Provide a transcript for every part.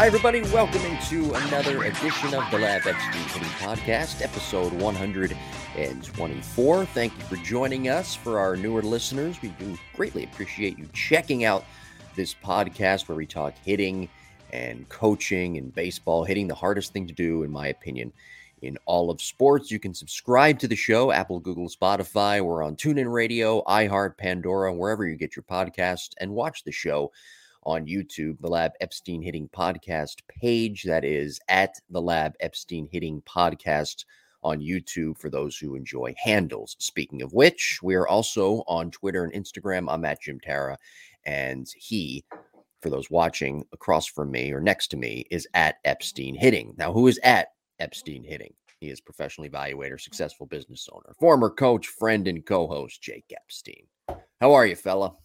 Hi, everybody. Welcome into another edition of the Lab Hitting Podcast, episode 124. Thank you for joining us. For our newer listeners, we do greatly appreciate you checking out this podcast where we talk hitting and coaching and baseball, hitting the hardest thing to do, in my opinion, in all of sports. You can subscribe to the show, Apple, Google, Spotify. We're on TuneIn Radio, iHeart, Pandora, wherever you get your podcast, and watch the show on YouTube, the Lab Epstein Hitting Podcast page. That is at the Lab Epstein Hitting Podcast on YouTube for those who enjoy handles. Speaking of which, we are also on Twitter and Instagram. I'm at Jim Tara, and he, for those watching across from me or next to me, is at Epstein Hitting. Now, who is at Epstein Hitting? He is professional evaluator, successful business owner, former coach, friend, and co-host Jake Epstein. How are you, fella?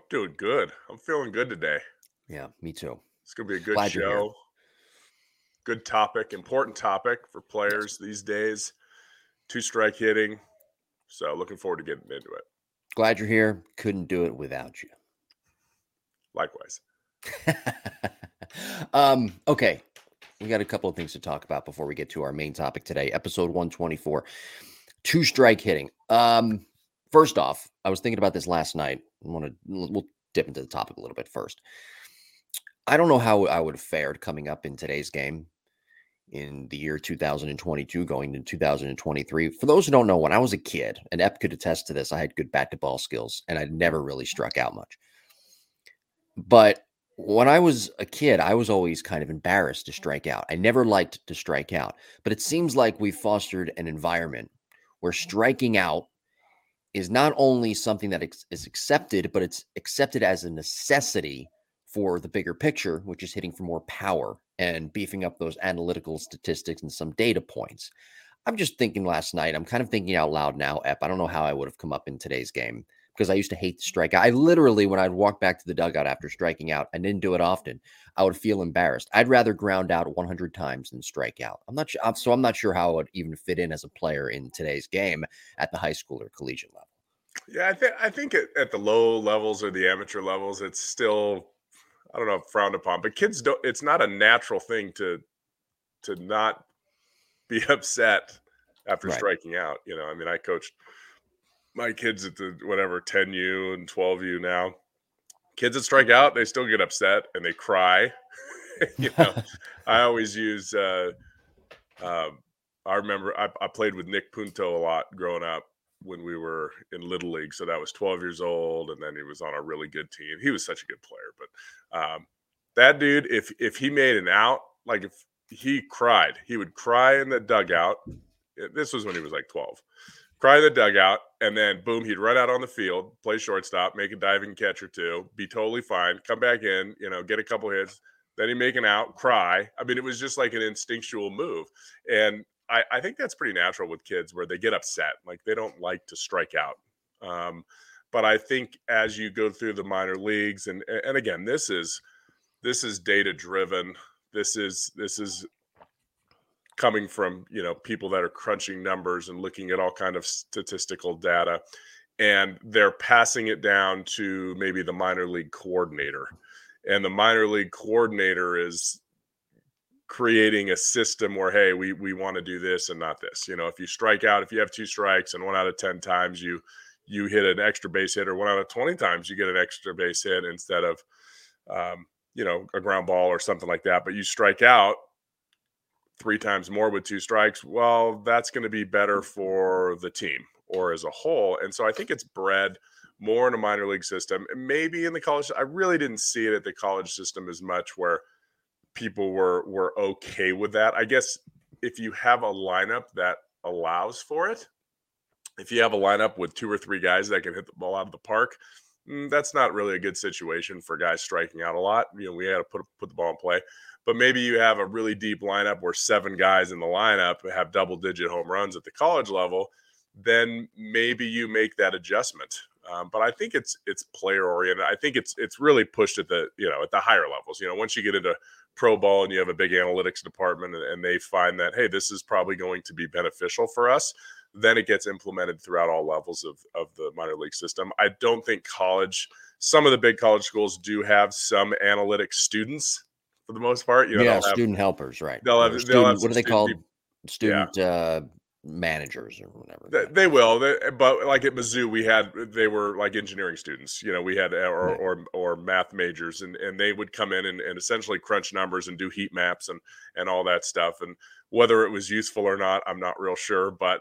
I'm doing good. I'm feeling good today. Yeah, me too. It's gonna be a good Glad show. Good topic, important topic for players these days. Two strike hitting. So looking forward to getting into it. Glad you're here. Couldn't do it without you. Likewise. um, okay. We got a couple of things to talk about before we get to our main topic today, episode 124. Two strike hitting. Um, first off, I was thinking about this last night. I want to we'll dip into the topic a little bit first. I don't know how I would have fared coming up in today's game in the year 2022 going into 2023. For those who don't know, when I was a kid, and Ep could attest to this, I had good bat to ball skills and I never really struck out much. But when I was a kid, I was always kind of embarrassed to strike out. I never liked to strike out. But it seems like we've fostered an environment where striking out is not only something that is accepted, but it's accepted as a necessity for the bigger picture, which is hitting for more power and beefing up those analytical statistics and some data points. I'm just thinking last night, I'm kind of thinking out loud now, Ep. I don't know how I would have come up in today's game because I used to hate the strikeout. I literally, when I'd walk back to the dugout after striking out, I didn't do it often, I would feel embarrassed. I'd rather ground out 100 times than strike out. I'm not sure. So I'm not sure how I would even fit in as a player in today's game at the high school or collegiate level. Yeah, I think I think at, at the low levels or the amateur levels, it's still I don't know frowned upon. But kids don't. It's not a natural thing to to not be upset after Right. striking out. You know, I mean, I coached my kids at the whatever 10U and 12U now. Kids that strike out, they still get upset and they cry. you know, I always use. Uh, um, I remember I, I played with Nick Punto a lot growing up when we were in little league. So that was 12 years old, and then he was on a really good team. He was such a good player, but um, that dude, if if he made an out, like if he cried, he would cry in the dugout. Uh, This was when he was like 12. Cry in the dugout, and then boom, he'd run out on the field, play shortstop, make a diving catch or two, be totally fine, come back in, you know, get a couple hits, then he'd make an out, cry. I mean, it was just like an instinctual move. And I, I think that's pretty natural with kids where they get upset, like they don't like to strike out. Um, but I think as you go through the minor leagues, and and again, this is this is data driven. This is this is coming from you know people that are crunching numbers and looking at all kind of statistical data and they're passing it down to maybe the minor league coordinator. And the minor league coordinator is creating a system where hey we we want to do this and not this. You know if you strike out if you have two strikes and one out of 10 times you you hit an extra base hit or one out of 20 times you get an extra base hit instead of um, you know a ground ball or something like that but you strike out three times more with two strikes well that's going to be better for the team or as a whole and so i think it's bred more in a minor league system maybe in the college i really didn't see it at the college system as much where people were were okay with that. I guess if you have a lineup that allows for it if you have a lineup with two or three guys that can hit the ball out of the park mm, that's not really a good situation for guys striking out a lot you know we had to put put the ball in play but maybe you have a really deep lineup where seven guys in the lineup have double digit home runs at the college level then maybe you make that adjustment. Um, but i think it's it's player oriented. I think it's it's really pushed at the you know at the higher levels. You know once you get into pro ball and you have a big analytics department and, and they find that hey this is probably going to be beneficial for us then it gets implemented throughout all levels of, of the minor league system. I don't think college some of the big college schools do have some analytics students for the most part. You know, yeah, have- student helpers, right? they'll have- they'll student- have what are they called? peop- Student uh, managers or whatever. They, they will, they, but like at Mizzou, we had they were like engineering students. You know, we had uh, or Right. or, or math majors, and, and they would come in and, and essentially crunch numbers and do heat maps and and all that stuff. And whether it was useful or not, I'm not real sure, but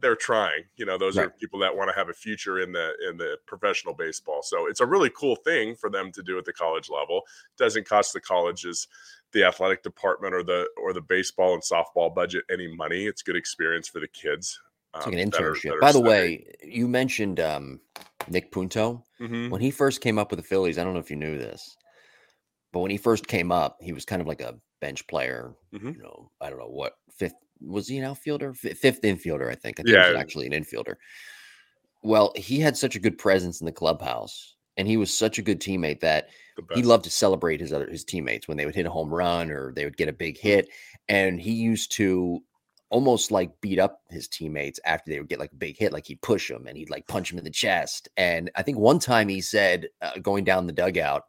they're trying. You know, those are people that want to have a future in the in the professional baseball. So it's a really cool thing for them to do at the college level. doesn't cost the colleges the athletic department or the or the baseball and softball budget any money. It's good experience for the kids. It's like um, an that are- internship. that By the studying. way, you mentioned um, Nick Punto. Mhm. When he first came up with the Phillies, I don't know if you knew this, but when he first came up, he was kind of like a bench player. Mhm. You know, I don't know what fifth was he an outfielder, F- fifth infielder, I think. I think he was Yeah. actually an infielder. Well, he had such a good presence in the clubhouse, and he was such a good teammate that he loved to celebrate his other his teammates when they would hit a home run or they would get a big hit and he used to almost like beat up his teammates after they would get like a big hit like he'd push them and he'd like punch them in the chest and i think one time he said uh, going down the dugout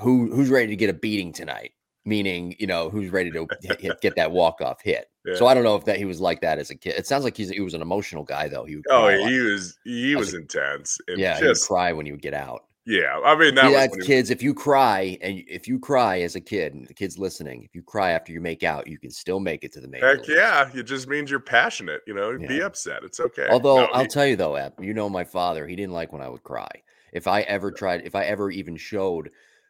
who who's ready to get a beating tonight meaning you know who's ready to hit, hit- get that walk off hit so i don't know if that he was like that as a kid it sounds like he's he was an emotional guy though he would Oh, he was he As was a- intense. And yeah just cry when he would get out yeah. I mean that yeah, was kids. If you cry and if you cry as a kid, and the kids listening, if you cry after you make out, you can still make it to the major heck leagues. yeah. It just means you're passionate. You know, be upset. It's okay. Although No, I'll he- tell you though, Ep, you know my father, he didn't like when I would cry. If I ever tried, if I ever even showed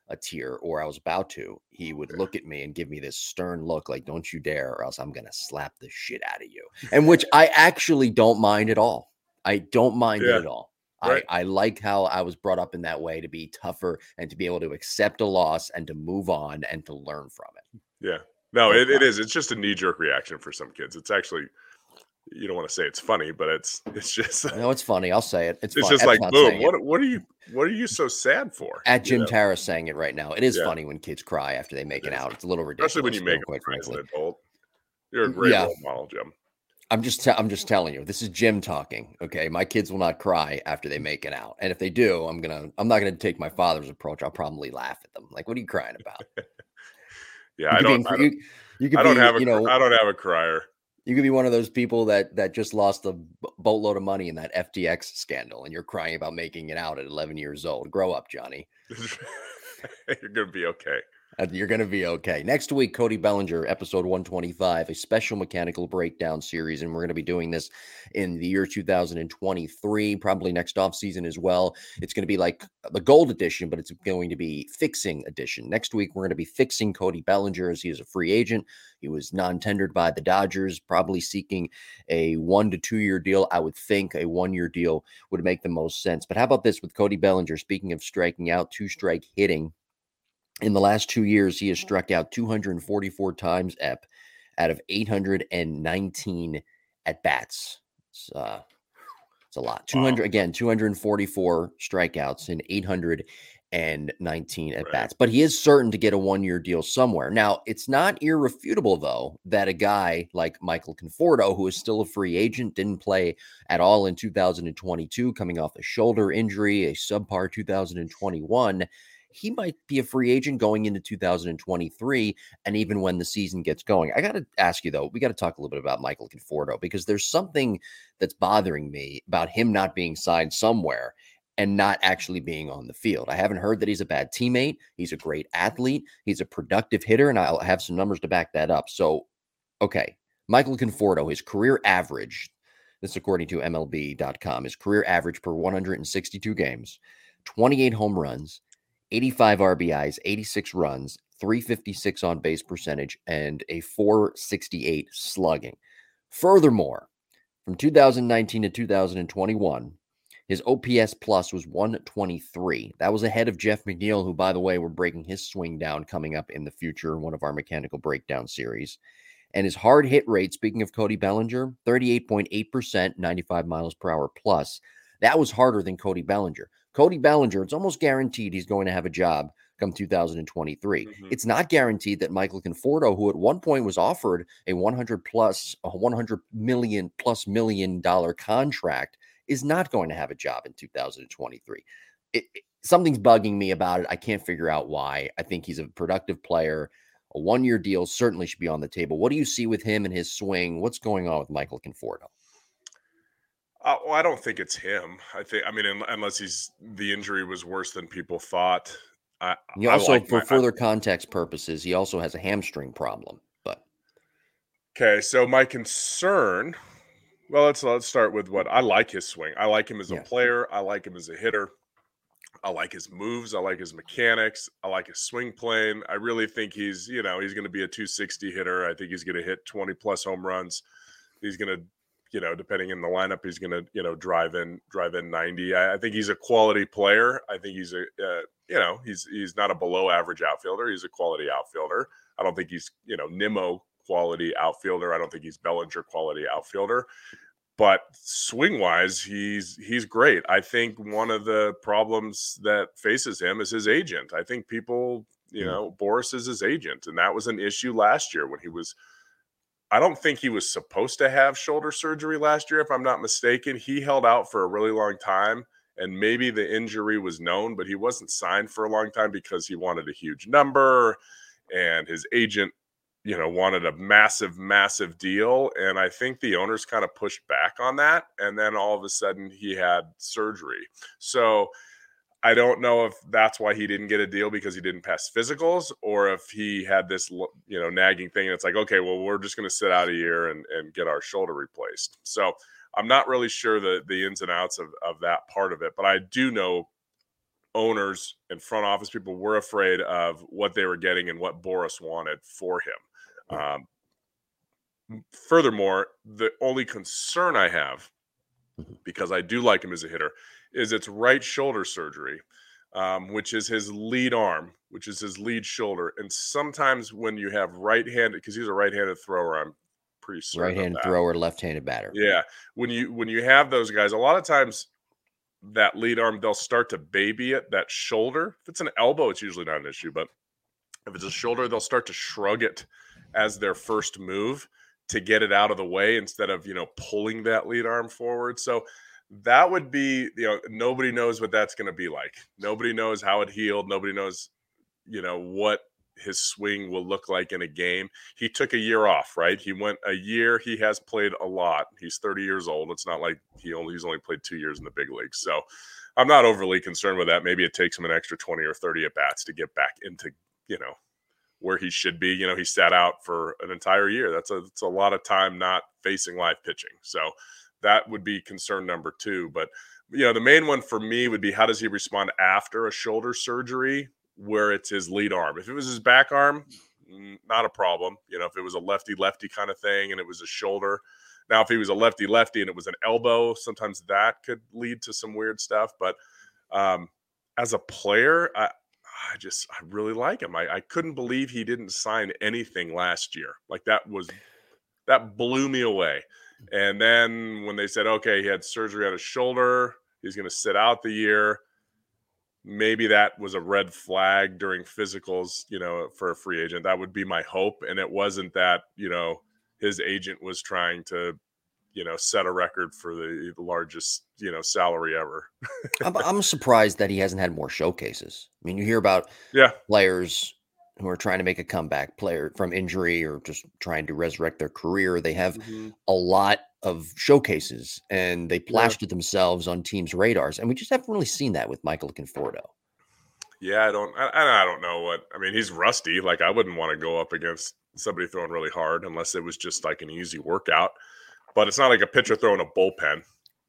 a tear or I was about to, he would look at me and give me this stern look, like mm-hmm. "Don't you dare, or else I'm gonna slap the shit out of you." And which I actually don't mind at all. I don't mind Yeah. it at all. Right. I, I like how I was brought up in that way to be tougher and to be able to accept a loss and to move on and to learn from it. yeah. No, it, it problem. is. It's just a knee jerk reaction for some kids. It's actually you don't want to say it's funny, but it's it's just No, it's funny. I'll say it. It's, it's just like boom. saying it. What what are you what are you so sad for? At You Jim know? Tara saying it right now. It is Yeah. funny when kids cry after they make it out. It's a little ridiculous. especially when you make quite an frankly. adult. You're a mm, great Yeah. role model, Jim. I'm just te- I'm just telling you. This is Jim talking. Okay, my kids will not cry after they make it out, and if they do, I'm gonna I'm not gonna take my father's approach. I'll probably laugh at them. Like, what are you crying about? Yeah, I You be don't. I don't, you, you I don't be, have a. you know, I don't have a crier. You could be one of those people that that just lost a boatload of money in that FTX scandal, and you're crying about making it out at 11 years old. Grow up, Johnny. You're gonna be okay. Uh, You're going to be okay. Next week, Cody Bellinger, episode 125, a special mechanical breakdown series. And we're going to be doing this in the year 2023, probably next off season as well. It's going to be like the gold edition, but it's going to be fixing edition. Next week, we're going to be fixing Cody Bellinger as he is a free agent. He was non tendered by the Dodgers, probably seeking a one to two year deal. I would think a one year deal would make the most sense. But how about this with Cody Bellinger? Speaking of striking out, two strike hitting in the last two years, he has struck out 244 times ep out of 819 at bats. It's, uh, it's a lot. 200 again, 244 strikeouts and 819 at Right. bats. But he is certain to get a one year deal somewhere. Now, it's not irrefutable, though, that a guy like Michael Conforto, who is still a free agent, didn't play at all in 2022, coming off a shoulder injury, a subpar 2021 he might be a free agent going into 2023 and even when the season gets going. I got to ask you though, we got to talk a little bit about Michael Conforto because there's something that's bothering me about him not being signed somewhere and not actually being on the field. I haven't heard that he's a bad teammate. He's a great athlete. He's a productive hitter and I'll have some numbers to back that up. So, okay, Michael Conforto, his career average, this according to MLB.com, his career average per 162 games, 28 home runs, 85 RBIs, 86 runs, 356 on base percentage, and a 468 slugging. Furthermore, from 2019 to 2021, his OPS plus was 123. That was ahead of Jeff McNeil, who, by the way, we're breaking his swing down coming up in the future in one of our mechanical breakdown series. And his hard hit rate, speaking of Cody Bellinger, 38.8%, 95 miles per hour plus. That was harder than Cody Bellinger. Cody Bellinger, it's almost guaranteed he's going to have a job come 2023. Mhm. It's not guaranteed that Michael Conforto, who at one point was offered a 100 plus, a 100 million plus million dollar contract, is not going to have a job in 2023. It, it- something's bugging me about it. I can't figure out why. I think he's a productive player. A one year deal certainly should be on the table. What do you see with him and his swing? What's going on with Michael Conforto? Uh, well, I don't think it's him. I think, I mean, unless he's the injury was worse than people thought. I, he also, like for my, further I, context purposes, he also has a hamstring problem. But okay, so my concern. Well, let's let's start with what I like his swing. I like him as a player. I like him as a hitter. I like his moves. I like his mechanics. I like his swing plane. I really think he's, you know, he's going to be a 260 hitter. I think he's going to hit 20 plus home runs. He's going to, you know, depending in the lineup, he's going to, you know, drive in, drive in 90. I, I think he's a quality player. I think he's a, uh, you know, he's he's not a below average outfielder. He's a quality outfielder. I don't think he's, you know, Nimmo quality outfielder. I don't think he's Bellinger quality outfielder but swing wise he's he's great i think one of the problems that faces him is his agent i think people you hmm. know boras is his agent and that was an issue last year when he was i don't think he was supposed to have shoulder surgery last year if i'm not mistaken he held out for a really long time and maybe the injury was known but he wasn't signed for a long time because he wanted a huge number and his agent you know, wanted a massive, massive deal. And I think the owners kind of pushed back on that. And then all of a sudden he had surgery. So I don't know if that's why he didn't get a deal because he didn't pass physicals or if he had this, you know, nagging thing. And it's like, okay, well, we're just going to sit out a year and, and get our shoulder replaced. So I'm not really sure the, the ins and outs of, of that part of it. But I do know owners and front office people were afraid of what they were getting and what Boras wanted for him. Um, furthermore, the only concern I have, mm-hmm. because I do like him as a hitter, is it's right shoulder surgery, um, which is his lead arm, which is his lead shoulder. And sometimes when you have right-handed, because he's a right-handed thrower, I'm pretty certain. Right-handed thrower, left-handed batter. Yeah, when you when you have those guys, a lot of times that lead arm they'll start to baby it that shoulder. If it's an elbow, it's usually not an issue, but if it's a shoulder, they'll start to shrug it as their first move to get it out of the way instead of you know pulling that lead arm forward so that would be you know nobody knows what that's going to be like. Nobody knows how it healed. Nobody knows you know what his swing will look like in a game. He took a year off right? He went a year he has played a lot. He's 30 years old. It's not like he only he's only played two years in the big leagues. So i'm not overly concerned with that. Maybe it takes him an extra 20 or 30 at bats to get back into you know where he should be. You know, he sat out for an entire year. That's a that's a lot of time not facing live pitching. So that would be concern number two. But you know, the main one for me would be how does he respond after a shoulder surgery where it's his lead arm? If it was his back arm, not a problem. You know, if it was a lefty lefty kind of thing and it was a shoulder. Now, if he was a lefty lefty and it was an elbow, sometimes that could lead to some weird stuff. But um, as a player, I, I just I really like him. I, I couldn't believe he didn't sign anything last year. Like that was that blew me away. And then when they said, okay, he had surgery on his shoulder, he's going to sit out the year. Maybe that was a red flag during physicals, you know, for a free agent. That would be my hope. And it wasn't that, you know, his agent was trying to you know set a record for the, the largest you know salary ever. I'm, I'm surprised that he hasn't had more showcases. I mean, you hear about yeah players who are trying to make a comeback, player from injury or just trying to resurrect their career. They have mm-hmm. a lot of showcases and they plastered yeah. themselves on teams' radars, and we just haven't really seen that with Michael Conforto. Yeah, I don't. I, I don't know what. I mean, he's rusty. Like I wouldn't want to go up against somebody throwing really hard unless it was just like an easy workout but it's not like a pitcher throwing a bullpen.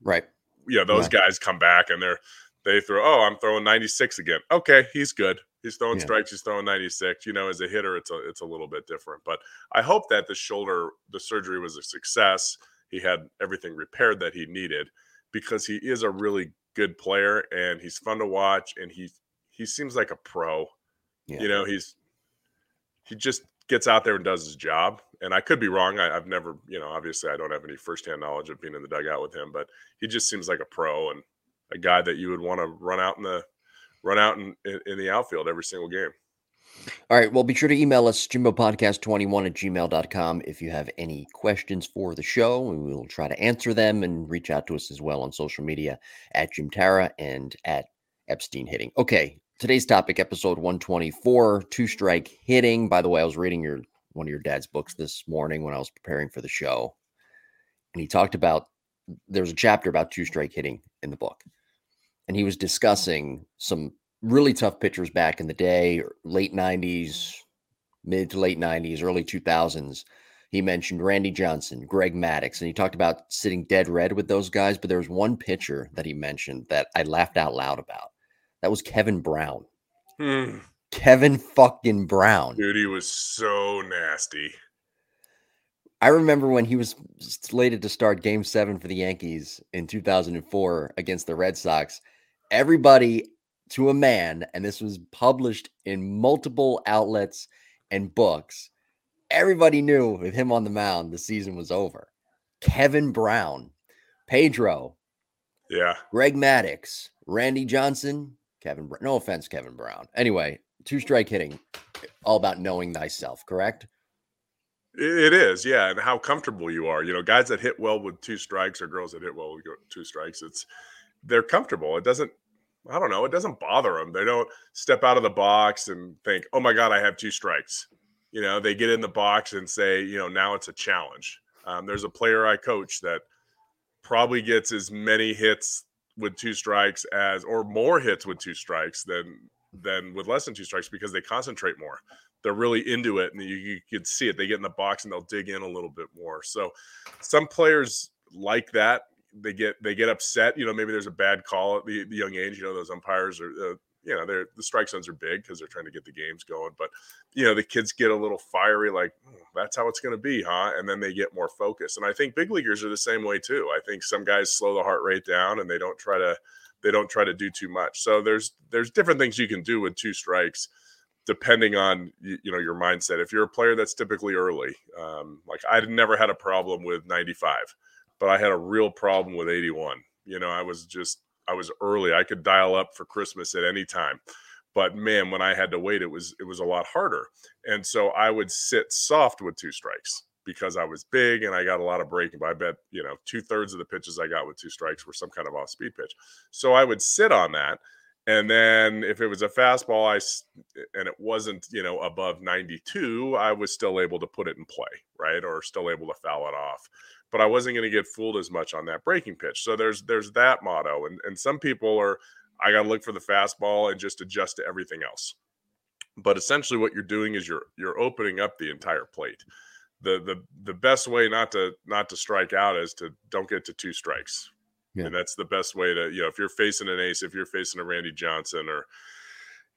Right. Yeah, those guys come back and they're they throw, oh, I'm throwing 96 again. Okay, he's good. He's throwing yeah. strikes, he's throwing 96. You know, as a hitter, it's a it's a little bit different. But I hope that the shoulder, the surgery was a success. He had everything repaired that he needed because he is a really good player and he's fun to watch and he he seems like a pro. Yeah. You know, he's he just gets out there and does his job. And I could be wrong. I, have never, you know, obviously I don't have any firsthand knowledge of being in the dugout with him, but he just seems like a pro and a guy that you would want to run out in the run out in, in, in the outfield every single game. All right. Well, be sure to email us, jimbopodcast21 at gmail.com if you have any questions for the show. We will try to answer them and reach out to us as well on social media at Jim Tara and at Epstein hitting. Okay, today's topic, episode 124, two strike hitting. By the way, I was reading your one of your dad's books this morning when I was preparing for the show, and he talked about there's a chapter about two strike hitting in the book, and he was discussing some really tough pitchers back in the day, late 90s, mid to late 90s, early 2000s. He mentioned Randy Johnson, Greg Maddux, and he talked about sitting dead red with those guys. But there was one pitcher that he mentioned that I laughed out loud about. That was Kevin Brown. Hmm. Kevin fucking Brown. Dude, he was so nasty. I remember when he was slated to start game seven for the Yankees in 2004 against the Red Sox. Everybody to a man, and this was published in multiple outlets and books. Everybody knew with him on the mound, the season was over. Kevin Brown, Pedro, Yeah. Greg Maddux, Randy Johnson, Kevin. Br- No offense, Kevin Brown. Anyway, two strike hitting, all about knowing thyself. Correct? It is, yeah, and how comfortable you are. You know, guys that hit well with two strikes or girls that hit well with two strikes, it's they're comfortable. It doesn't, I don't know, it doesn't bother them. They don't step out of the box and think, "Oh my god, I have two strikes." You know, they get in the box and say, you know, now it's a challenge. Um, there's a player I coach that probably gets as many hits with two strikes as, or more hits with two strikes than than with less than two strikes because they concentrate more they're really into it and you, you can see it they get in the box and they'll dig in a little bit more so some players like that they get they get upset you know maybe there's a bad call at the, the young age you know those umpires are uh, you know they're the strike zones are big because they're trying to get the games going but you know the kids get a little fiery like "Oh, that's how it's going to be huh? And then they get more focused and i think big leaguers are the same way too i think some guys slow the heart rate down and they don't try to they don't try to do too much so there's there's different things you can do with two strikes depending on you, know your mindset if you're a player that's typically early um, like I'd never had a problem with 95 but i had a real problem with 81 you know i was just i was early i could dial up for christmas at any time but man when i had to wait it was it was a lot harder and so i would sit soft with two strikes because i was big and i got a lot of breaking but i bet you know two-thirds of the pitches i got with two strikes were some kind of off speed pitch so i would sit on that and then if it was a fastball, I and it wasn't you know above 92, I was still able to put it in play, right, or still able to foul it off. But I wasn't going to get fooled as much on that breaking pitch. So there's there's that motto, and and some people are I got to look for the fastball and just adjust to everything else. But essentially, what you're doing is you're you're opening up the entire plate. The the the best way not to not to strike out is to don't get to two strikes, Yeah. and that's the best way to you know if you're facing an ace if you're facing a randy johnson or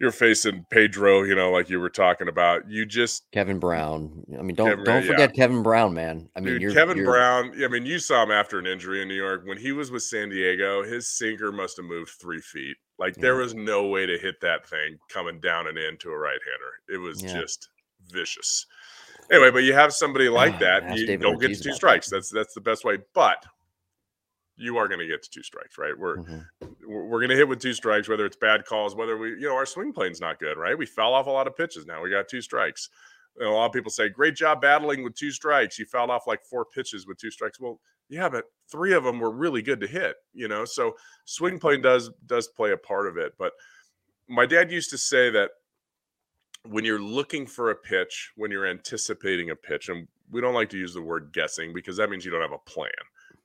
you're facing pedro you know like you were talking about you just Kevin Brown. I mean, don't Kevin- don't yeah. forget Kevin Brown, man. I mean, dude, you're kevin you're- brown i mean you saw him after an injury in new york when he was with san diego his sinker must have moved three feet like there was no way to hit that thing coming down and in to a right-hander it was Yeah. just vicious anyway but you have somebody like ah, that you David don't get Ortiz to two about that. strikes that's that's the best way but you are going to get to two strikes right we're Mhm. we're we're going to hit with two strikes, whether it's bad calls, whether we, you know, our swing plane's not good, right? We fell off a lot of pitches now. We got two strikes. And a lot of people say, great job battling with two strikes. You fouled off like four pitches with two strikes. Well, yeah, but three of them were really good to hit, you know? So swing plane does does play a part of it. But my dad used to say that when you're looking for a pitch, when you're anticipating a pitch, and we don't like to use the word guessing because that means you don't have a plan.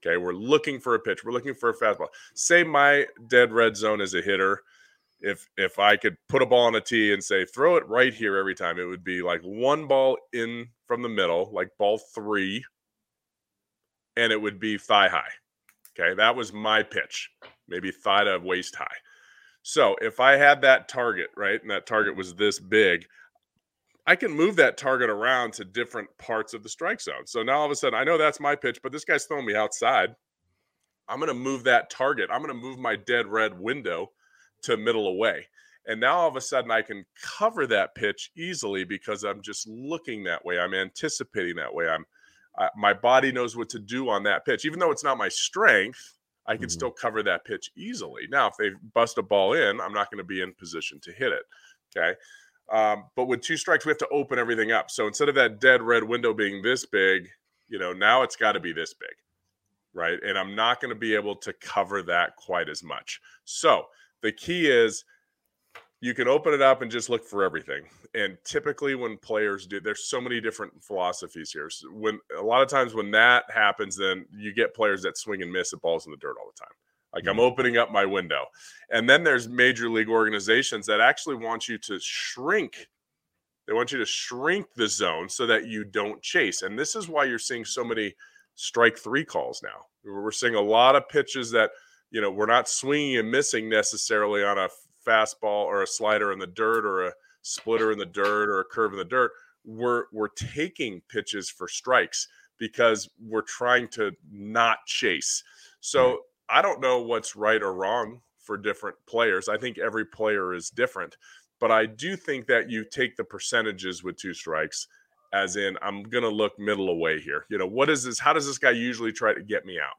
Okay, we're looking for a pitch. We're looking for a fastball. Say my dead red zone as a hitter. If if I could put a ball on a tee and say throw it right here every time, it would be like one ball in from the middle, like ball three, and it would be thigh high. Okay, that was my pitch, maybe thigh to waist high. So if I had that target, right, and that target was this big, I can move that target around to different parts of the strike zone. So now all of a sudden, I know that's my pitch, but this guy's throwing me outside. I'm going to move that target. I'm going to move my dead red window to middle away. And now all of a sudden, I can cover that pitch easily because I'm just looking that way. I'm anticipating that way. I'm I, my body knows what to do on that pitch, even though it's not my strength. I can Mhm. still cover that pitch easily. Now, if they bust a ball in, I'm not going to be in position to hit it. Okay. Um, but with two strikes, we have to open everything up. So instead of that dead red window being this big, you know, now it's got to be this big, right? And I'm not going to be able to cover that quite as much. So the key is you can open it up and just look for everything. And typically, when players do, there's so many different philosophies here. So when a lot of times when that happens, then you get players that swing and miss at balls in the dirt all the time. Like I'm mm-hmm. opening up my window. And then there's major league organizations that actually want you to shrink. They want you to shrink the zone so that you don't chase. And this is why you're seeing so many strike three calls now. We're seeing a lot of pitches that, you know, we're not swinging and missing necessarily on a fastball or a slider in the dirt or a splitter in the dirt or a curve in the dirt. We're we're taking pitches for strikes because we're trying to not chase. So I don't know what's right or wrong for different players. I think every player is different, but I do think that you take the percentages with two strikes as in I'm to look middle away here. You know, what is this how does this guy usually try to get me out?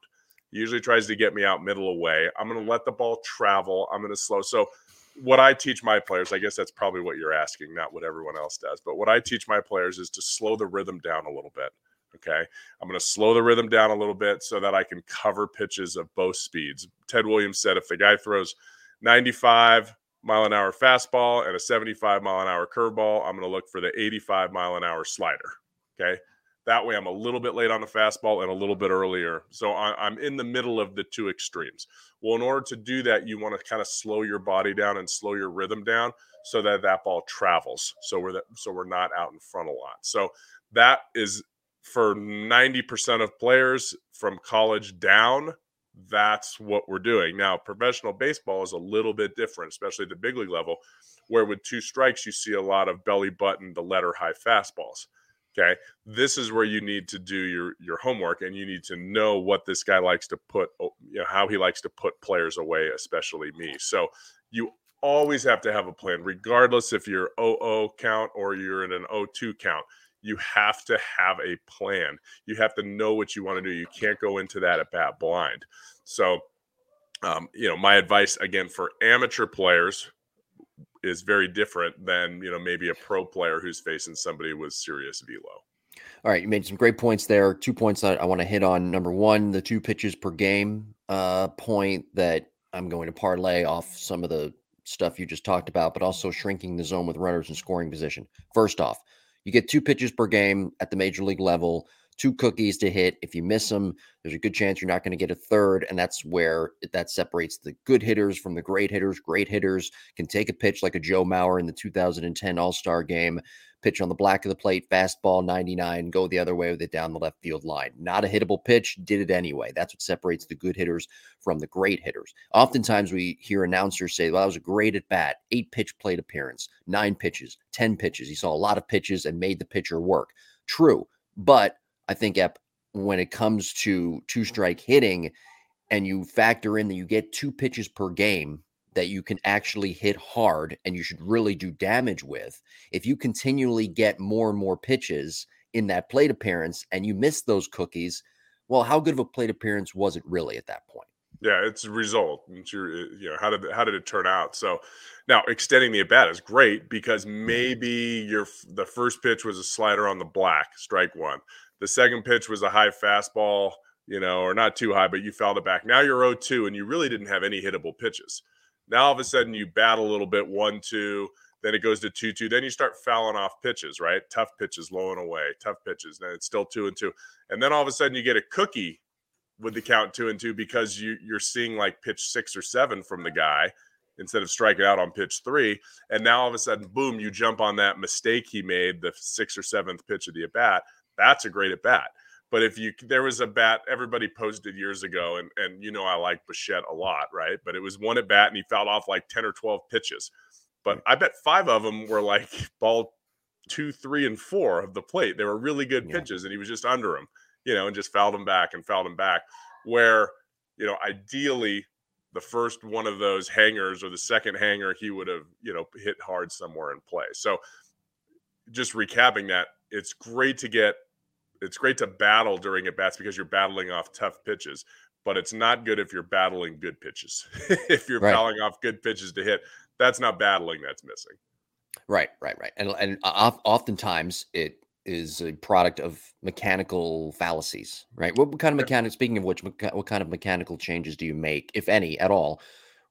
He usually tries to get me out middle away. I'm to let the ball travel. I'm to slow. So what I teach my players, I guess that's probably what you're asking, not what everyone else does, but what I teach my players is to slow the rhythm down a little bit. Okay. I'm going to slow the rhythm down a little bit so that I can cover pitches of both speeds. Ted Williams said if the guy throws 95 mile an hour fastball and a 75 mile an hour curveball, I'm going to look for the 85 mile an hour slider. Okay. That way I'm a little bit late on the fastball and a little bit earlier. So I'm in the middle of the two extremes. Well, in order to do that, you want to kind of slow your body down and slow your rhythm down so that that ball travels. So we're so we're not out in front a lot. So that is for 90% of players from college down, that's what we're doing. Now, professional baseball is a little bit different, especially at the big league level, where with two strikes, you see a lot of belly button the letter high fastballs. Okay. This is where you need to do your your homework and you need to know what this guy likes to put, you know, how he likes to put players away, especially me. So you always have to have a plan, regardless if you're 0 count or you're in an 0-2 count you have to have a plan. You have to know what you want to do. You can't go into that at bat blind. So, um, you know, my advice again for amateur players is very different than you know maybe a pro player who's facing somebody with serious velo. All right, you made some great points there. Two points that I want to hit on. Number one, the two pitches per game uh, point that I'm going to parlay off some of the stuff you just talked about, but also shrinking the zone with runners in scoring position. First off, you get two pitches per game at the major league level, two cookies to hit. If you miss them, there's a good chance you're not going to get a third. And that's where that separates the good hitters from the great hitters. Great hitters can take a pitch like a Joe Mauer in the 2010 All Star game, pitch on the black of the plate, fastball 99, go the other way with it down the left field line. Not a hittable pitch, did it anyway. That's what separates the good hitters from the great hitters. Oftentimes we hear announcers say, well, that was a great at bat, eight pitch plate appearance, nine pitches, 10 pitches. He saw a lot of pitches and made the pitcher work. True. But I think when it comes to two strike hitting and you factor in that you get two pitches per game that you can actually hit hard and you should really do damage with. If you continually get more and more pitches in that plate appearance and you miss those cookies, well, how good of a plate appearance was it really at that point? Yeah, it's a result. It's your, uh, you know, how did how did it turn out? So now extending the at bat is great because mm-hmm. maybe your the first pitch was a slider on the black, strike one. The second pitch was a high fastball, you know, or not too high, but you fouled it back. Now you're 0-2 and you really didn't have any hittable pitches. Now all of a sudden you bat a little bit, one, two, then it goes to two, two. Then you start fouling off pitches, right? Tough pitches, low and away, tough pitches. Then it's still two and two. And then all of a sudden you get a cookie with the count two and two because you you're seeing like pitch six or seven from the guy instead of striking out on pitch three. And now all of a sudden, boom, you jump on that mistake he made, the sixth or seventh pitch of the at bat. That's a great at bat. But if you there was a bat everybody posted years ago, and and you know I like Bichette a lot, right? But it was one at bat and he fouled off like 10 or 12 pitches. But I bet five of them were like ball two, three, and four of the plate. They were really good yeah. pitches, and he was just under them, you know, and just fouled them back and fouled them back. Where, you know, ideally the first one of those hangers or the second hanger, he would have, you know, hit hard somewhere in play. So just recapping that, it's great to get it's great to battle during at bats because you're battling off tough pitches, but it's not good if you're battling good pitches. if you're right. battling off good pitches to hit, that's not battling. That's missing. Right, right, right. And and oftentimes it is a product of mechanical fallacies, right? What kind of mechanic? Speaking of which, what kind of mechanical changes do you make, if any, at all,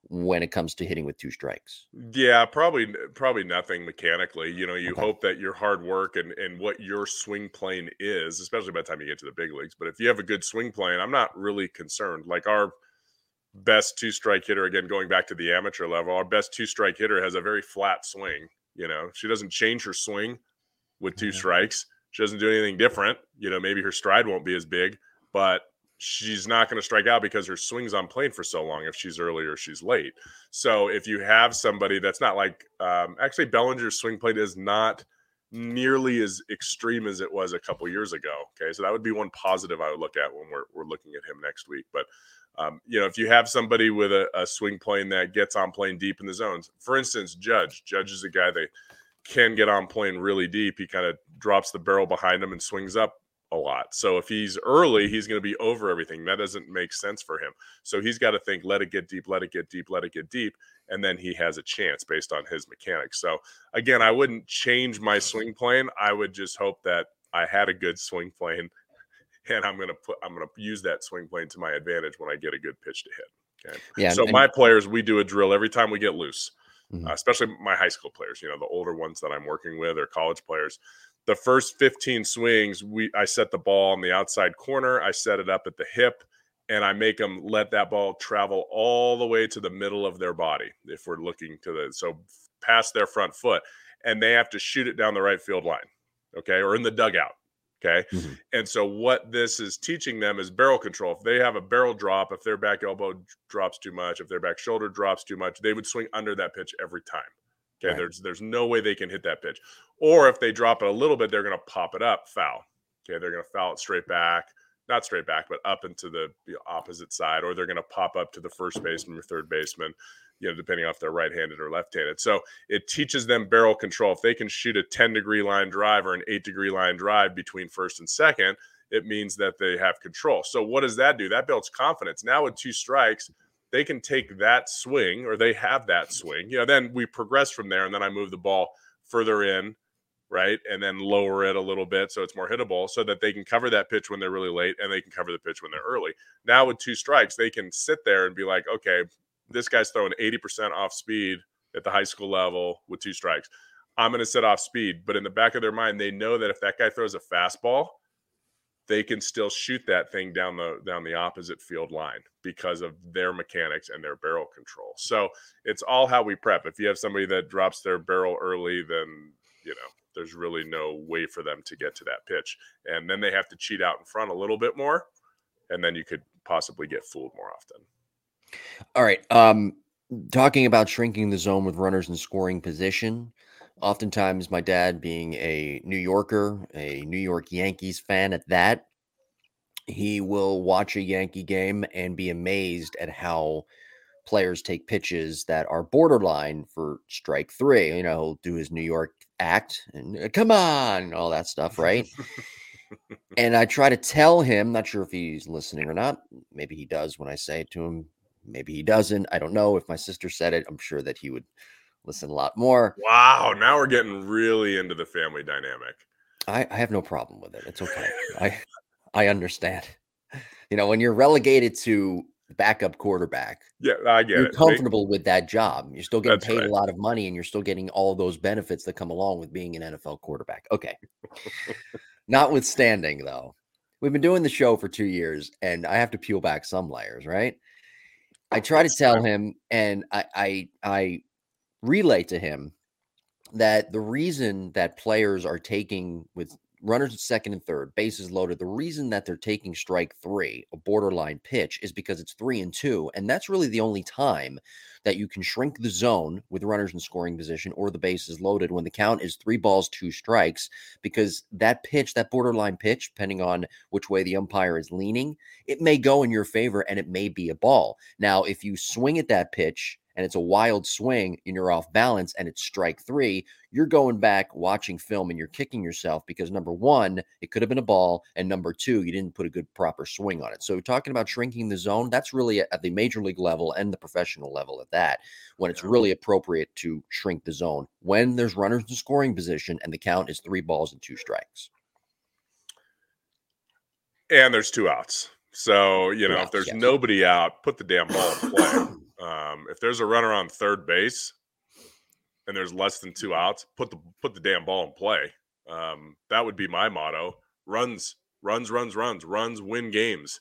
when it comes to hitting with two strikes? Yeah, probably probably nothing mechanically. You know, you Okay. hope that your hard work and and what your swing plane is, especially by the time you get to the big leagues. But if you have a good swing plane, I'm not really concerned. Like our best two strike hitter, again, going back to the amateur level, our best two strike hitter has a very flat swing. You know, she doesn't change her swing with two Mhm. strikes. She doesn't do anything different. You know, maybe her stride won't be as big, but she's not going to strike out because her swing's on plane for so long if she's early or she's late. So if you have somebody that's not like, um, actually, Bellinger's swing plane is not nearly as extreme as it was a couple years ago. Okay. So that would be one positive I would look at when we're, we're looking at him next week. But, um, you know, if you have somebody with a, a swing plane that gets on plane deep in the zones, for instance, Judge, Judge is a guy that can get on plane really deep. He kind of drops the barrel behind him and swings up a lot. So if he's early, he's going to be over everything. That doesn't make sense for him. So he's got to think, let it get deep, let it get deep, let it get deep. And then he has a chance based on his mechanics. So again, I wouldn't change my swing plane. I would just hope that I had a good swing plane and I'm going to put, I'm going to use that swing plane to my advantage when I get a good pitch to hit. Okay. Yeah. So and- my players, we do a drill every time we get loose, Mhm. uh, especially my high school players. You know, the older ones that I'm working with or college players. The first 15 swings, we I set the ball on the outside corner. I set it up at the hip, and I make them let that ball travel all the way to the middle of their body. If we're looking to the so past their front foot, and they have to shoot it down the right field line, okay, or in the dugout. Okay. Mhm. And so what this is teaching them is barrel control. If they have a barrel drop, if their back elbow drops too much, if their back shoulder drops too much, they would swing under that pitch every time. Okay. Right. There's there's no way they can hit that pitch. Or if they drop it a little bit, they're gonna pop it up, foul. Okay, they're gonna foul it straight back, not straight back, but up into the, opposite side, or they're gonna pop up to the first baseman or third baseman, you know, depending on if they're right-handed or left-handed. So it teaches them barrel control. If they can shoot a 10 degree line drive or an eight degree line drive between first and second, it means that they have control. So what does that do? That builds confidence. Now with two strikes, they can take that swing or they have that swing. You know, then we progress from there and then I move the ball further in, right? And then lower it a little bit so it's more hittable so that they can cover that pitch when they're really late and they can cover the pitch when they're early. Now with two strikes, they can sit there and be like, okay, this guy's throwing 80% off speed at the high school level with two strikes. I'm going to set off speed. But in the back of their mind, they know that if that guy throws a fastball, they can still shoot that thing down the down the opposite field line because of their mechanics and their barrel control. So it's all how we prep. If you have somebody that drops their barrel early, then you know there's really no way for them to get to that pitch, and then they have to cheat out in front a little bit more, and then you could possibly get fooled more often. All right. Um, talking about shrinking the zone with runners in scoring position. Oftentimes, my dad, being a New Yorker, a New York Yankees fan at that, he will watch a Yankee game and be amazed at how players take pitches that are borderline for strike three. You know, he'll do his New York act and "Uh, come on, and all that stuff, right? and I try to tell him, not sure if he's listening or not. Maybe he does when I say it to him. Maybe he doesn't. I don't know. If my sister said it, I'm sure that he would listen a lot more. Wow, now we're getting really into the family dynamic. I, I have no problem with it. It's okay. I I understand. You know, when you're relegated to backup quarterback, Yeah, I get you're it. Comfortable with that job. You're still getting paid right. a lot of money and you're still getting all those benefits that come along with being an NFL quarterback. Okay. Notwithstanding, though, we've been doing the show for two years and I have to peel back some layers, right? I oh, try to tell him and I I I relay to him that the reason that players are taking with runners at second and third, bases loaded, the reason that they're taking strike three, a borderline pitch, is because it's three and two. And that's really the only time that you can shrink the zone with runners in scoring position or the bases loaded when the count is three balls, two strikes, because that pitch, that borderline pitch, depending on which way the umpire is leaning, it may go in your favor and it may be a ball. Now, if you swing at that pitch and it's a wild swing and you're off balance and it's strike three, you're going back watching film and you're kicking yourself because number one, it could have been a ball, and number two, you didn't put a good proper swing on it. So, talking about shrinking the zone, that's really at the major league level and the professional level at that, when it's really appropriate to shrink the zone when there's runners in scoring position and the count is three balls and two strikes. and there's two outs. So you know, if there's nobody out, put the damn ball in play. Um, if there's a runner on third base and there's less than two outs, put the put the damn ball in play. Um, that would be my motto. Runs, runs, runs, runs, runs win games.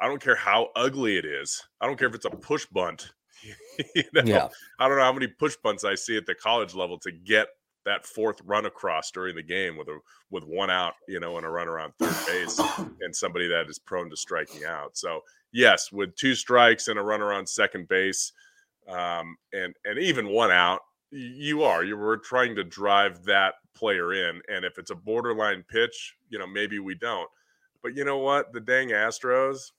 I don't care how ugly it is. I don't care if it's a push bunt. you know? Yeah. I don't know how many push bunts I see at the college level to get that fourth run across during the game with a with one out, you know, and a runner on third base and somebody that is prone to striking out. So yes, with two strikes and a runner on second base, um, and and even one out, you are you were trying to drive that player in. And if it's a borderline pitch, you know, maybe we don't. But you know what? The dang Astros,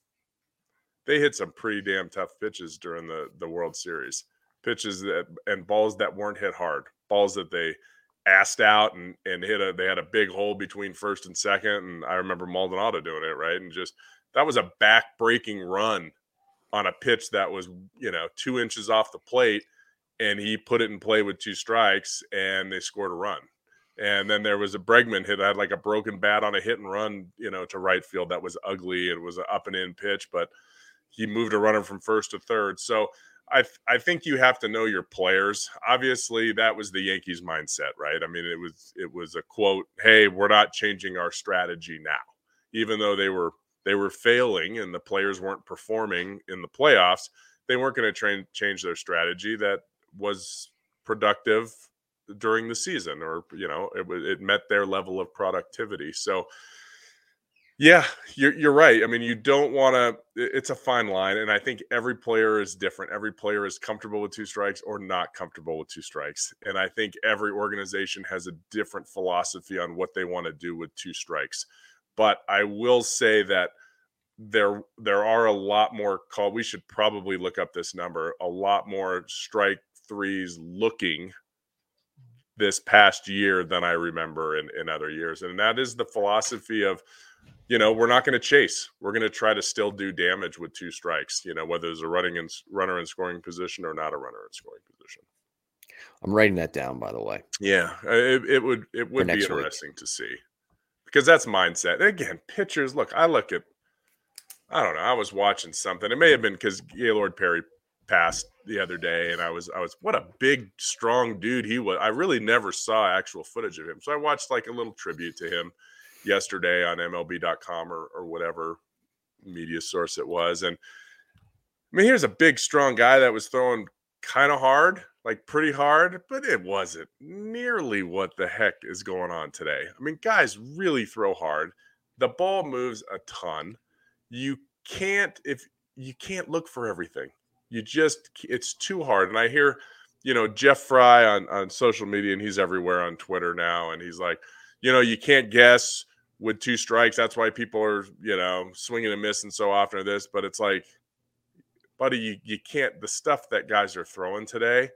they hit some pretty damn tough pitches during the the World Series. Pitches that and balls that weren't hit hard, balls that they assed out and and hit a they had a big hole between first and second. And I remember Maldonado doing it right? And just that was a back breaking run on a pitch that was you know two inches off the plate. And he put it in play with two strikes and they scored a run. And then there was a Bregman hit had like a broken bat on a hit and run you know to right field that was ugly it was an up and in pitch but he moved a runner from first to third. So I th- I think you have to know your players. Obviously, that was the Yankees mindset, right? I mean, it was it was a quote, "Hey, we're not changing our strategy now." Even though they were they were failing and the players weren't performing in the playoffs, they weren't going to change their strategy that was productive during the season or you know, it was it met their level of productivity. So yeah, you're you're right. I mean, you don't want to. It's a fine line, and I think every player is different. Every player is comfortable with two strikes or not comfortable with two strikes, and I think every organization has a different philosophy on what they want to do with two strikes. But I will say that there there are a lot more call. We should probably look up this number. A lot more strike threes looking this past year than I remember in, in other years, and that is the philosophy of you know, we're not going to chase. We're going to try to still do damage with two strikes. You know, whether there's a running and runner in scoring position or not a runner in scoring position. I'm writing that down, by the way. Yeah, uh, it, it would it would be interesting week. to see because that's mindset. And again, pitchers. Look, I look at. I don't know. I was watching something. It may have been because Gaylord Perry passed the other day, and I was I was what a big strong dude he was. I really never saw actual footage of him, so I watched like a little tribute to him yesterday on MLB.com or, or whatever media source it was. And I mean, here's a big, strong guy that was throwing kind of hard, like pretty hard, but it wasn't nearly what the heck is going on today. I mean, guys really throw hard. The ball moves a ton. You can't, if you can't look for everything, you just, it's too hard. And I hear, you know, Jeff Frye on, on social media, and he's everywhere on Twitter now. And he's like, you know, you can't guess with two strikes. That's why people are, you know, swinging and missing so often of this. But it's like, buddy, you, you can't, the stuff that guys are throwing today,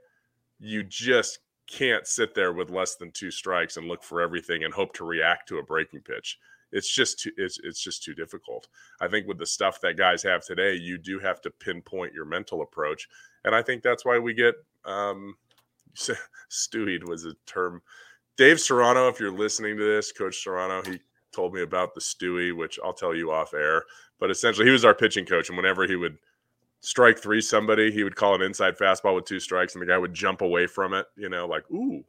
you just can't sit there with less than two strikes and look for everything and hope to react to a breaking pitch. It's just too, it's it's just too difficult. I think with the stuff that guys have today, you do have to pinpoint your mental approach, and I think that's why we get um, stewed was a term. Dave Serrano, if you're listening to this, Coach Serrano, he told me about the Stewie, which I'll tell you off air. But essentially, he was our pitching coach, and whenever he would strike three somebody, he would call an inside fastball with two strikes, and the guy would jump away from it. You know, like ooh,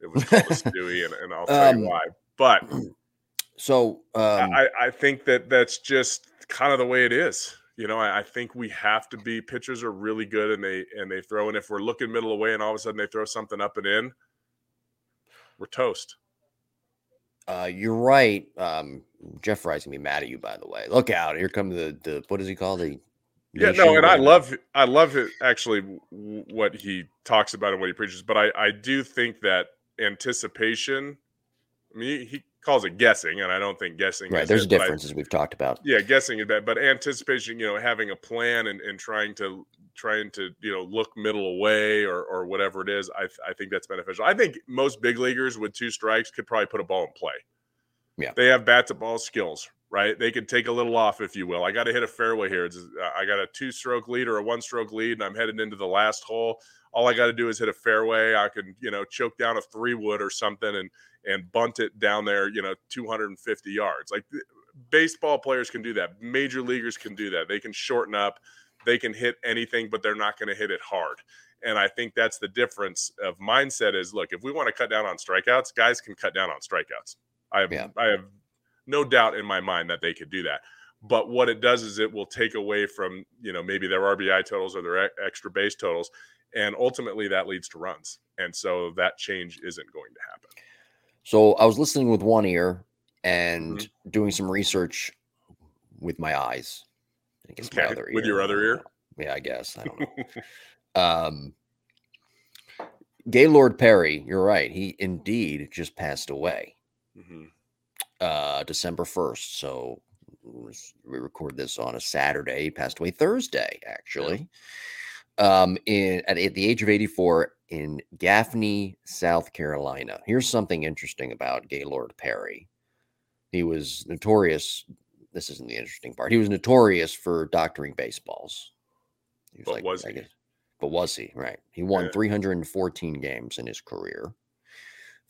it was called a Stewie, and, and I'll tell um, you why. But so um, I, I think that that's just kind of the way it is. You know, I, I, think we have to be pitchers are really good and they and they throw. And if we're looking middle away and all of a sudden they throw something up and in, we're toast. Uh, you're right. Um, Jeff Frye's gonna be mad at you, by the way. Look out! Here come the the what does he call the? Yeah, no, and I love I love it actually what he talks about and what he preaches, but I I do think that anticipation. I mean, he calls it guessing, and I don't think guessing. Right, there's it, a difference I, we've talked about. Yeah, guessing is bad, but anticipation, you know, having a plan and, and trying to trying to you know look middle away or or whatever it is, I I think that's beneficial. I think most big leaguers with two strikes could probably put a ball in play. Yeah, they have bat to ball skills, right? They could take a little off, if you will. I got to hit a fairway here. It's, uh, I got a two stroke lead or a one stroke lead, and I'm headed into the last hole. All I got to do is hit a fairway. I can, you know, choke down a three wood or something and and bunt it down there, you know, 250 yards. Like baseball players can do that. Major leaguers can do that. They can shorten up they can hit anything, but they're not going to hit it hard. And I think that's the difference of mindset is look, if we want to cut down on strikeouts, guys can cut down on strikeouts. I have Yeah. I have no doubt in my mind that they could do that. But what it does is it will take away from, you know, maybe their RBI totals or their extra base totals. And ultimately that leads to runs. And so that change isn't going to happen. So I was listening with one ear and Mm-hmm. doing some research with my eyes. I guess my Okay, other with your other ear? Yeah, I guess. I don't know. um, Gaylord Perry, you're right. He indeed just passed away Mhm. uh, December 1st. So we record this on a Saturday. He passed away Thursday, actually. Um, in at, at the age of 84 in Gaffney, South Carolina. Here's something interesting about Gaylord Perry. He was notorious. This isn't the interesting part. He was notorious for doctoring baseballs. He But was I he? guess- but was he? Right. He won Yeah. 314 games in his career.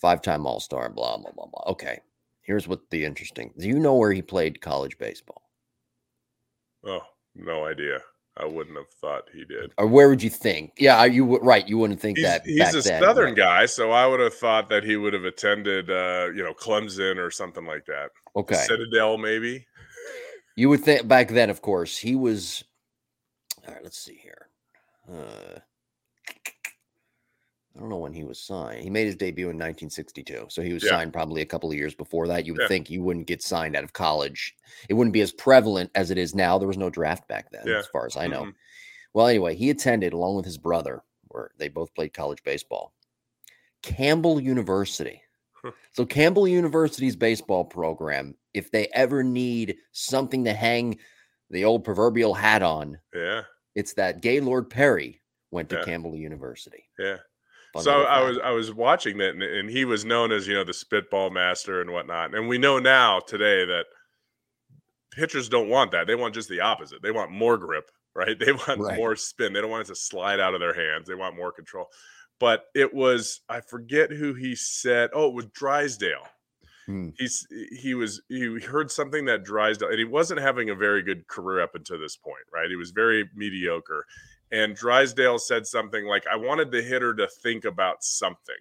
Five-time All-Star, blah, blah, blah, blah. Okay. Here's what the interesting. Do you know where he played college baseball? Oh, no idea. I wouldn't have thought he did. Or where would you think? Yeah, you would right. You wouldn't think He's, that he's a then, southern right. guy, so I would have thought that he would have attended, uh, you know, Clemson or something like that. Okay. Citadel, maybe. You would think back then, of course, he was. All right, let's see here. Uh, I don't know when he was signed. He made his debut in 1962, so he was Yeah. signed probably a couple of years before that. You would Yeah. think you wouldn't get signed out of college. It wouldn't be as prevalent as it is now. There was no draft back then, Yeah. as far as I know. Mhm. Well, anyway, he attended along with his brother, where they both played college baseball, Campbell University. So Campbell University's baseball program, if they ever need something to hang the old proverbial hat on, Yeah, it's that Gaylord Perry went to Yeah. Campbell University. yeah. Fun so I was I was watching that, and, and he was known as you know the spitball master and whatnot. And we know now today that pitchers don't want that; they want just the opposite. They want more grip, right? They want Right. more spin. They don't want it to slide out of their hands. They want more control. But it was I forget who he said. Oh, it was Drysdale. Hmm. He's he was he heard something that Drysdale and he wasn't having a very good career up until this point, right? He was very mediocre. And Drysdale said something like, I wanted the hitter to think about something,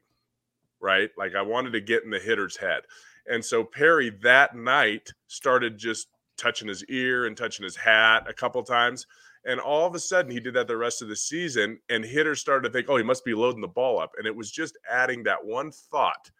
right? Like I wanted to get in the hitter's head. And so Perry that night started just touching his ear and touching his hat a couple times. And all of a sudden, he did that the rest of the season. And hitters started to think, oh, he must be loading the ball up. And it was just adding that one thought.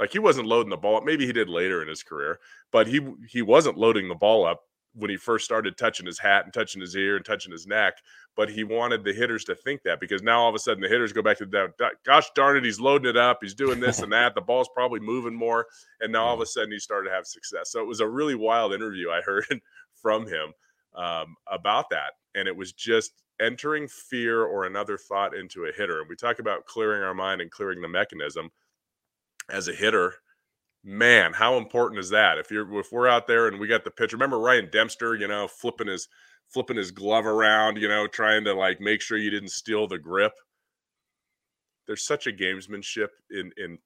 Like he wasn't loading the ball up. Maybe he did later in his career, but he he wasn't loading the ball up when he first started touching his hat and touching his ear and touching his neck. But he wanted the hitters to think that because now all of a sudden the hitters go back to that. Gosh darn it, he's loading it up. He's doing this and that. The ball's probably moving more. And now all of a sudden he started to have success. So it was a really wild interview I heard from him um, about that. And it was just entering fear or another thought into a hitter. And we talk about clearing our mind and clearing the mechanism as a hitter. Man, how important is that? If you're if we're out there and we got the pitch, remember Ryan Dempster, you know, flipping his flipping his glove around, you know, trying to like make sure you didn't steal the grip. There's such a gamesmanship in in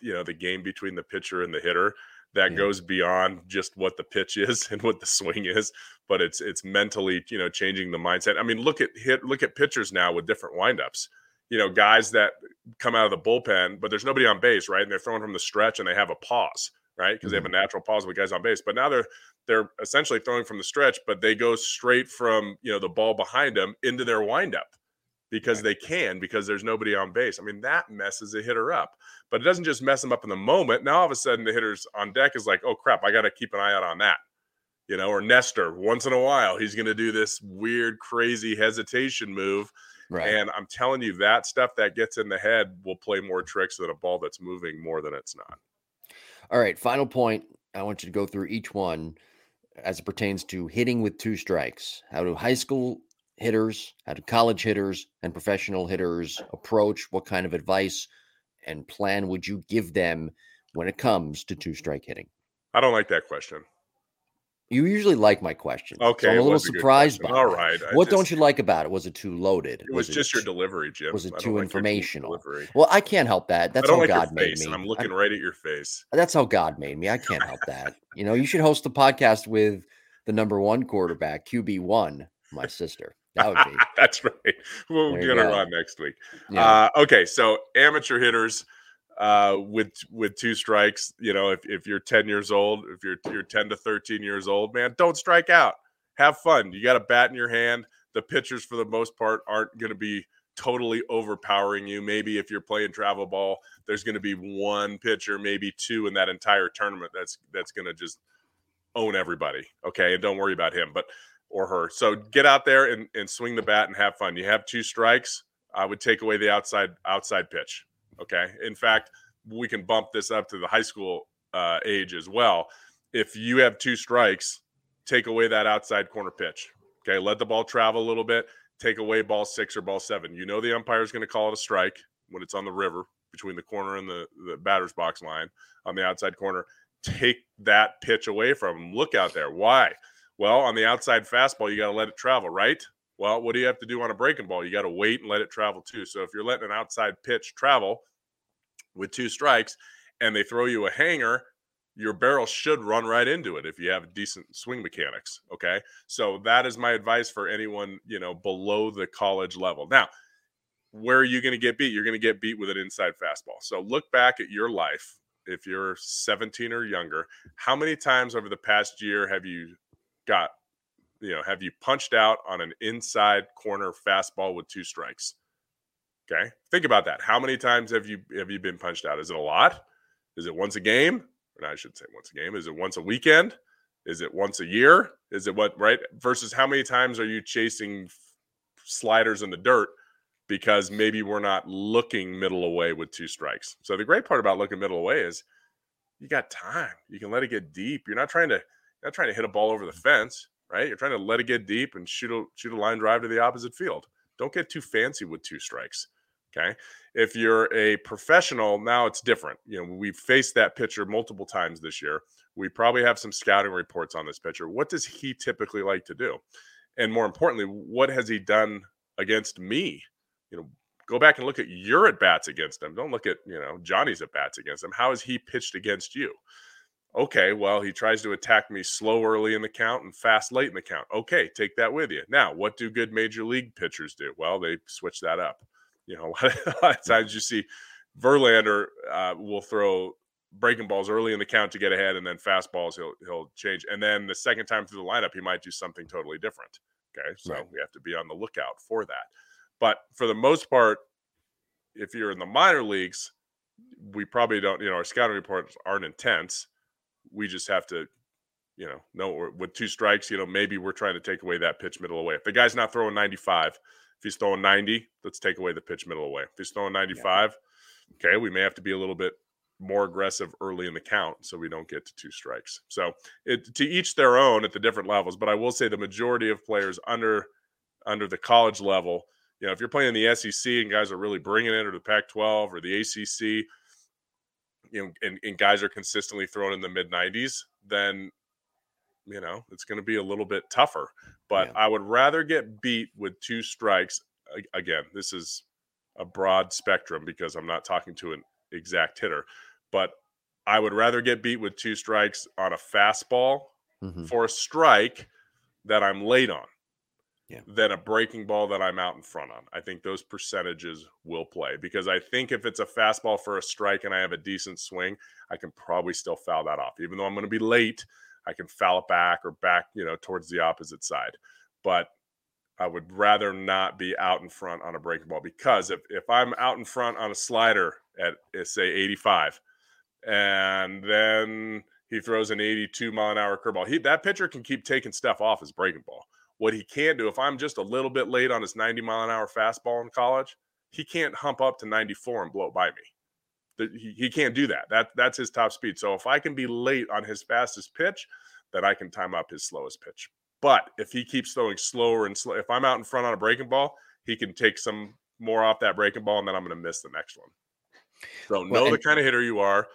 you know the game between the pitcher and the hitter that Yeah. goes beyond just what the pitch is and what the swing is, but it's it's mentally, you know, changing the mindset. I mean, look at hit look at pitchers now with different windups. You know, guys that come out of the bullpen, but there's nobody on base, right? And they're throwing from the stretch and they have a pause, right? Because they have a mm-hmm. natural pause with guys on base. But now they're they're essentially throwing from the stretch, but they go straight from you know the ball behind them into their windup because they can because there's nobody on base. I mean, that messes a hitter up. But it doesn't just mess them up in the moment. Now all of a sudden the hitter's on deck is like, oh crap, I got to keep an eye out on that. You know, or Nestor, once in a while, he's going to do this weird, crazy hesitation move. Right. And I'm telling you, that stuff that gets in the head will play more tricks than a ball that's moving more than it's not. All right. Final point. I want you to go through each one as it pertains to hitting with two strikes. How do high school hitters, how do college hitters, and professional hitters approach? What kind of advice and plan would you give them when it comes to two strike hitting? I don't like that question. You usually like my questions. so Okay, I'm a little was a surprised by question. All right, I What just- don't you like about it? Was it too loaded? It was, just your delivery, Jim. was it too like informational? Well, I can't help that. That's I how like God made me. and I'm looking right at your face. That's how God made me. I can't help that. You know, you should host a podcast with the number one quarterback, QB one, my sister. That would be. That's right. We're you gonna run next week. Yeah. Uh, okay, so amateur hitters uh, with with two strikes. You know, if, if you're 10 years old, if you're you're 10 to 13 years old, man, don't strike out. Have fun. You got a bat in your hand. The pitchers, for the most part, aren't going to be totally overpowering you. Maybe if you're playing travel ball, there's going to be one pitcher, maybe two in that entire tournament. That's that's going to just own everybody. Okay, and don't worry about him, but or her. So get out there and, and swing the bat and have fun. You have two strikes. I would take away the outside outside pitch. Okay. In fact, we can bump this up to the high school uh, age as well. If you have two strikes, take away that outside corner pitch. Okay. Let the ball travel a little bit. Take away ball six or ball seven. You know the umpire is going to call it a strike when it's on the river between the corner and the, the batter's box line on the outside corner. Take that pitch away from him. Look out there. Why? Well, on the outside fastball, you got to let it travel, right? Well, what do you have to do on a breaking ball? You got to wait and let it travel too. So if you're letting an outside pitch travel with two strikes and they throw you a hanger, your barrel should run right into it if you have decent swing mechanics. Okay. So that is my advice for anyone, you know, below the college level. Now, where are you going to get beat? You're going to get beat with an inside fastball. So look back at your life. If you're 17 or younger, how many times over the past year have you got, you know, have you punched out on an inside corner fastball with two strikes? Okay. Think about that. How many times have you have you been punched out? Is it a lot? Is it once a game? Or I should say once a game. Is it once a weekend? Is it once a year? Is it what right? Versus how many times are you chasing sliders in the dirt because maybe we're not looking middle away with two strikes. So the great part about looking middle away is you got time. You can let it get deep. You're not trying to not trying to hit a ball over the fence, right? You're trying to let it get deep and shoot a shoot a line drive to the opposite field. Don't get too fancy with two strikes. Okay. If you're a professional, now it's different. You know, we've faced that pitcher multiple times this year. We probably have some scouting reports on this pitcher. What does he typically like to do? And more importantly, what has he done against me? You know, go back and look at your at bats against him. Don't look at, you know, Johnny's at bats against him. How has he pitched against you? Okay, well, he tries to attack me slow early in the count and fast late in the count. Okay, take that with you. Now, what do good major league pitchers do? Well, they switch that up. You know, a lot of, a lot of times you see Verlander uh, will throw breaking balls early in the count to get ahead, and then fastballs he'll he'll change, and then the second time through the lineup he might do something totally different. Okay, so Right. we have to be on the lookout for that. But for the most part, if you're in the minor leagues, we probably don't. You know, our scouting reports aren't intense. We just have to, you know, know with two strikes. You know, maybe we're trying to take away that pitch middle away. If the guy's not throwing 95, if he's throwing 90, let's take away the pitch middle away. If he's throwing 95, okay, we may have to be a little bit more aggressive early in the count so we don't get to two strikes. So it to each their own at the different levels. But I will say the majority of players under under the college level, you know, if you're playing the SEC and guys are really bringing it, or the Pac-12 or the ACC, you know, and, and guys are consistently thrown in the mid 90s, then you know it's going to be a little bit tougher. But Yeah. I would rather get beat with two strikes. Again, this is a broad spectrum because I'm not talking to an exact hitter, but I would rather get beat with two strikes on a fastball Mhm. for a strike that I'm late on Yeah. than a breaking ball that I'm out in front on. I think those percentages will play because I think if it's a fastball for a strike and I have a decent swing, I can probably still foul that off. Even though I'm going to be late, I can foul it back or back, you know, towards the opposite side. But I would rather not be out in front on a breaking ball because if, if I'm out in front on a slider at uh, say 85 and then he throws an 82 mile an hour curveball, he that pitcher can keep taking stuff off his breaking ball. What he can't do if I'm just a little bit late on his 90 mile an hour fastball in college, he can't hump up to 94 and blow by me. The- He, he can't do that. That that's his top speed. So if I can be late on his fastest pitch, then I can time up his slowest pitch. But if he keeps throwing slower and slow, if I'm out in front on a breaking ball, he can take some more off that breaking ball, and then I'm going to miss the next one. So Well, know the kind of hitter you are.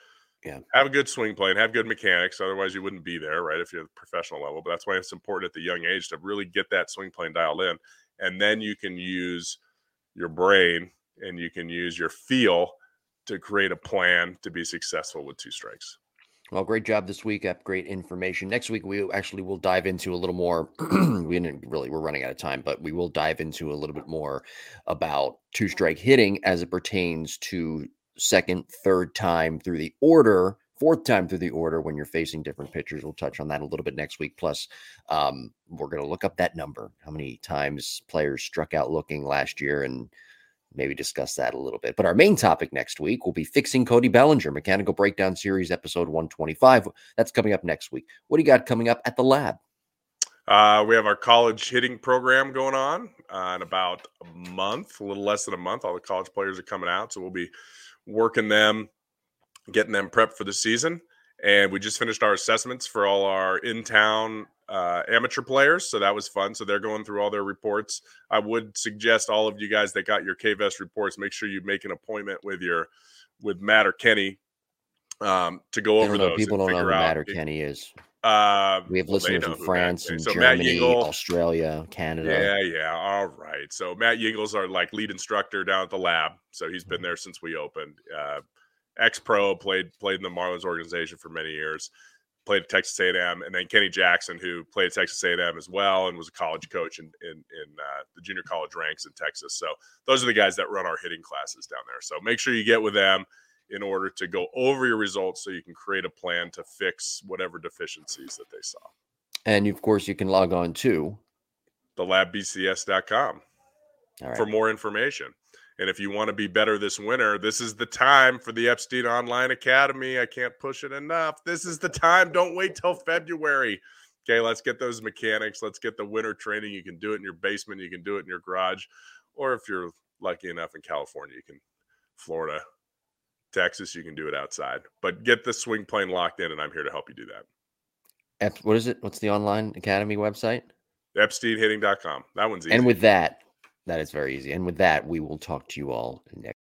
Yeah. Have a good swing plane, have good mechanics. Otherwise, you wouldn't be there, right? If you're at the professional level. But that's why it's important at the young age to really get that swing plane dialed in. And then you can use your brain and you can use your feel to create a plan to be successful with two strikes. Well, great job this week. Up great information. Next week, we actually will dive into a little more. we didn't really, we're running out of time, but we will dive into a little bit more about two strike hitting as it pertains to second, third time through the order, fourth time through the order when you're facing different pitchers. We'll touch on that a little bit next week. Plus, um, we're going to look up that number, how many times players struck out looking last year and maybe discuss that a little bit. But our main topic next week will be fixing Cody Bellinger, Mechanical Breakdown Series, episode 125. That's coming up next week. What do you got coming up at the lab? Uh, we have our college hitting program going on uh, in about a month, a little less than a month. All the college players are coming out, so we'll be working them, getting them prepped for the season. And we just finished our assessments for all our in town uh, amateur players. So that was fun. So they're going through all their reports. I would suggest all of you guys that got your KVest reports, make sure you make an appointment with your with Matt or Kenny um, to go over those. People don't know who Matt or Kenny is. Uh, we have well, listeners from France and so Germany, Australia, Canada. Yeah, yeah. All right. So Matt Yingles, our like lead instructor down at the lab. So he's been there since we opened. Uh, ex pro, played played in the Marlins organization for many years, played at Texas A&M, and then Kenny Jackson, who played at Texas A&M as well, and was a college coach in in, in uh, the junior college ranks in Texas. So those are the guys that run our hitting classes down there. So make sure you get with them in order to go over your results, so you can create a plan to fix whatever deficiencies that they saw. And of course, you can log on to thelabbcs.com right. for more information. And if you want to be better this winter, this is the time for the Epstein Online Academy. I can't push it enough. This is the time. Don't wait till February. Okay, let's get those mechanics. Let's get the winter training. You can do it in your basement, you can do it in your garage, or if you're lucky enough in California, you can Florida, Texas, you can do it outside. But get the swing plane locked in, and I'm here to help you do that. What is it? What's the online academy website? EpsteinHitting.com. That one's easy. And with that, that is very easy. And with that, we will talk to you all next.